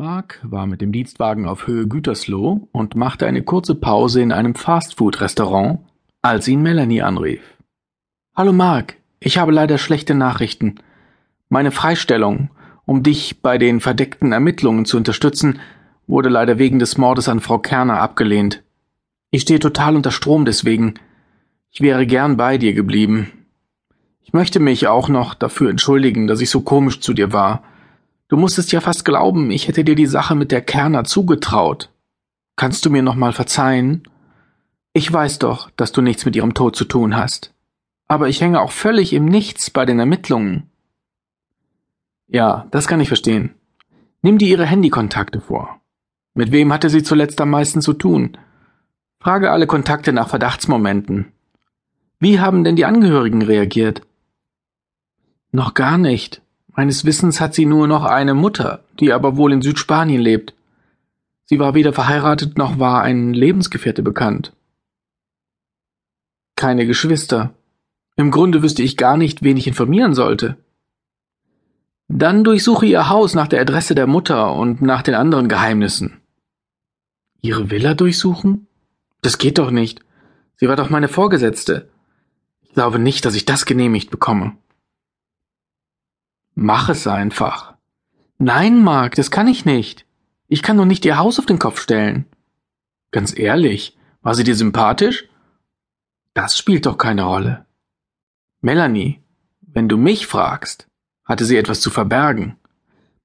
Mark war mit dem Dienstwagen auf Höhe Gütersloh und machte eine kurze Pause in einem Fastfood-Restaurant, als ihn Melanie anrief. Hallo Mark, ich habe leider schlechte Nachrichten. Meine Freistellung, um dich bei den verdeckten Ermittlungen zu unterstützen, wurde leider wegen des Mordes an Frau Kerner abgelehnt. Ich stehe total unter Strom deswegen. Ich wäre gern bei dir geblieben. Ich möchte mich auch noch dafür entschuldigen, dass ich so komisch zu dir war. Du musstest ja fast glauben, ich hätte dir die Sache mit der Kerner zugetraut. Kannst du mir noch mal verzeihen? Ich weiß doch, dass du nichts mit ihrem Tod zu tun hast. Aber ich hänge auch völlig im Nichts bei den Ermittlungen. Ja, das kann ich verstehen. Nimm dir ihre Handykontakte vor. Mit wem hatte sie zuletzt am meisten zu tun? Frage alle Kontakte nach Verdachtsmomenten. Wie haben denn die Angehörigen reagiert? Noch gar nicht. Meines Wissens hat sie nur noch eine Mutter, die aber wohl in Südspanien lebt. Sie war weder verheiratet noch war ein Lebensgefährte bekannt. Keine Geschwister. Im Grunde wüsste ich gar nicht, wen ich informieren sollte. Dann durchsuche ihr Haus nach der Adresse der Mutter und nach den anderen Geheimnissen. Ihre Villa durchsuchen? Das geht doch nicht. Sie war doch meine Vorgesetzte. Ich glaube nicht, dass ich das genehmigt bekomme. Mach es einfach. Nein, Mark, das kann ich nicht. Ich kann doch nicht ihr Haus auf den Kopf stellen. Ganz ehrlich, war sie dir sympathisch? Das spielt doch keine Rolle. Melanie, wenn du mich fragst, hatte sie etwas zu verbergen.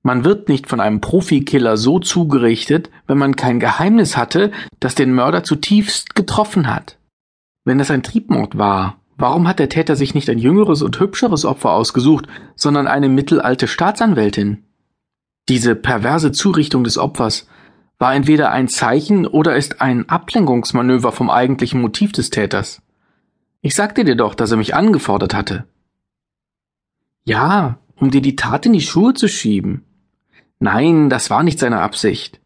Man wird nicht von einem Profikiller so zugerichtet, wenn man kein Geheimnis hatte, das den Mörder zutiefst getroffen hat. Wenn es ein Triebmord war, Warum hat der Täter sich nicht ein jüngeres und hübscheres Opfer ausgesucht, sondern eine mittelalte Staatsanwältin? Diese perverse Zurichtung des Opfers war entweder ein Zeichen oder ist ein Ablenkungsmanöver vom eigentlichen Motiv des Täters. Ich sagte dir doch, dass er mich angefordert hatte. Ja, um dir die Tat in die Schuhe zu schieben. Nein, das war nicht seine Absicht.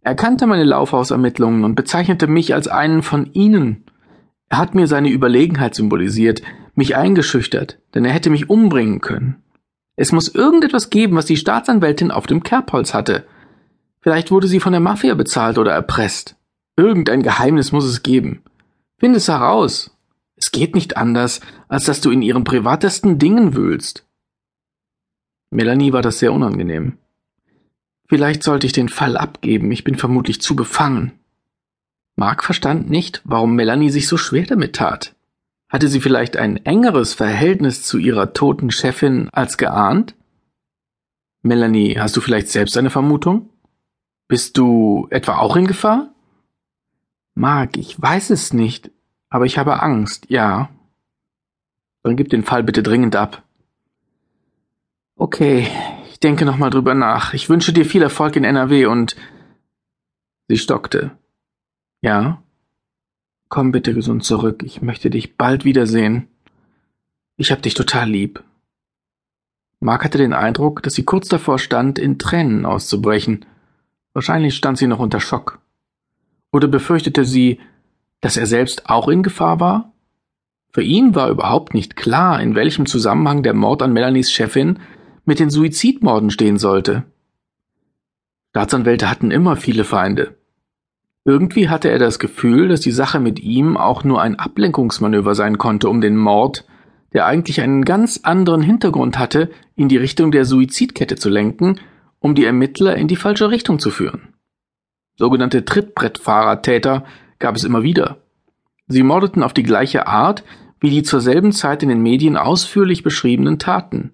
Er kannte meine Laufhausermittlungen und bezeichnete mich als einen von ihnen. Er hat mir seine Überlegenheit symbolisiert, mich eingeschüchtert, denn er hätte mich umbringen können. Es muss irgendetwas geben, was die Staatsanwältin auf dem Kerbholz hatte. Vielleicht wurde sie von der Mafia bezahlt oder erpresst. Irgendein Geheimnis muss es geben. Find es heraus. Es geht nicht anders, als dass du in ihren privatesten Dingen wühlst. Melanie war das sehr unangenehm. Vielleicht sollte ich den Fall abgeben, ich bin vermutlich zu befangen. Mark verstand nicht, warum Melanie sich so schwer damit tat. Hatte sie vielleicht ein engeres Verhältnis zu ihrer toten Chefin als geahnt? Melanie, hast du vielleicht selbst eine Vermutung? Bist du etwa auch in Gefahr? Mark, ich weiß es nicht, aber ich habe Angst, ja. Dann gib den Fall bitte dringend ab. Okay, ich denke nochmal drüber nach. Ich wünsche dir viel Erfolg in NRW und sie stockte. Ja? Komm bitte gesund zurück. Ich möchte dich bald wiedersehen. Ich hab dich total lieb. Mark hatte den Eindruck, dass sie kurz davor stand, in Tränen auszubrechen. Wahrscheinlich stand sie noch unter Schock. Oder befürchtete sie, dass er selbst auch in Gefahr war? Für ihn war überhaupt nicht klar, in welchem Zusammenhang der Mord an Melanies Chefin mit den Suizidmorden stehen sollte. Staatsanwälte hatten immer viele Feinde. Irgendwie hatte er das Gefühl, dass die Sache mit ihm auch nur ein Ablenkungsmanöver sein konnte, um den Mord, der eigentlich einen ganz anderen Hintergrund hatte, in die Richtung der Suizidkette zu lenken, um die Ermittler in die falsche Richtung zu führen. Sogenannte Trittbrettfahrertäter gab es immer wieder. Sie mordeten auf die gleiche Art wie die zur selben Zeit in den Medien ausführlich beschriebenen Taten.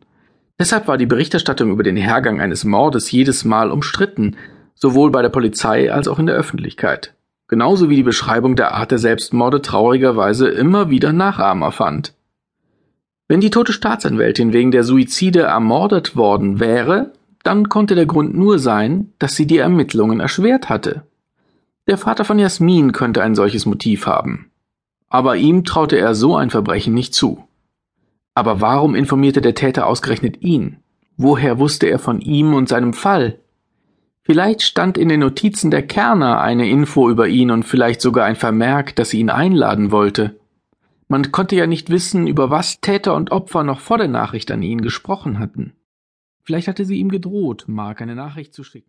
Deshalb war die Berichterstattung über den Hergang eines Mordes jedes Mal umstritten, sowohl bei der Polizei als auch in der Öffentlichkeit, genauso wie die Beschreibung der Art der Selbstmorde traurigerweise immer wieder Nachahmer fand. Wenn die tote Staatsanwältin wegen der Suizide ermordet worden wäre, dann konnte der Grund nur sein, dass sie die Ermittlungen erschwert hatte. Der Vater von Jasmin könnte ein solches Motiv haben. Aber ihm traute er so ein Verbrechen nicht zu. Aber warum informierte der Täter ausgerechnet ihn? Woher wusste er von ihm und seinem Fall? Vielleicht stand in den Notizen der Kerner eine Info über ihn und vielleicht sogar ein Vermerk, dass sie ihn einladen wollte. Man konnte ja nicht wissen, über was Täter und Opfer noch vor der Nachricht an ihn gesprochen hatten. Vielleicht hatte sie ihm gedroht, Mark eine Nachricht zu schicken.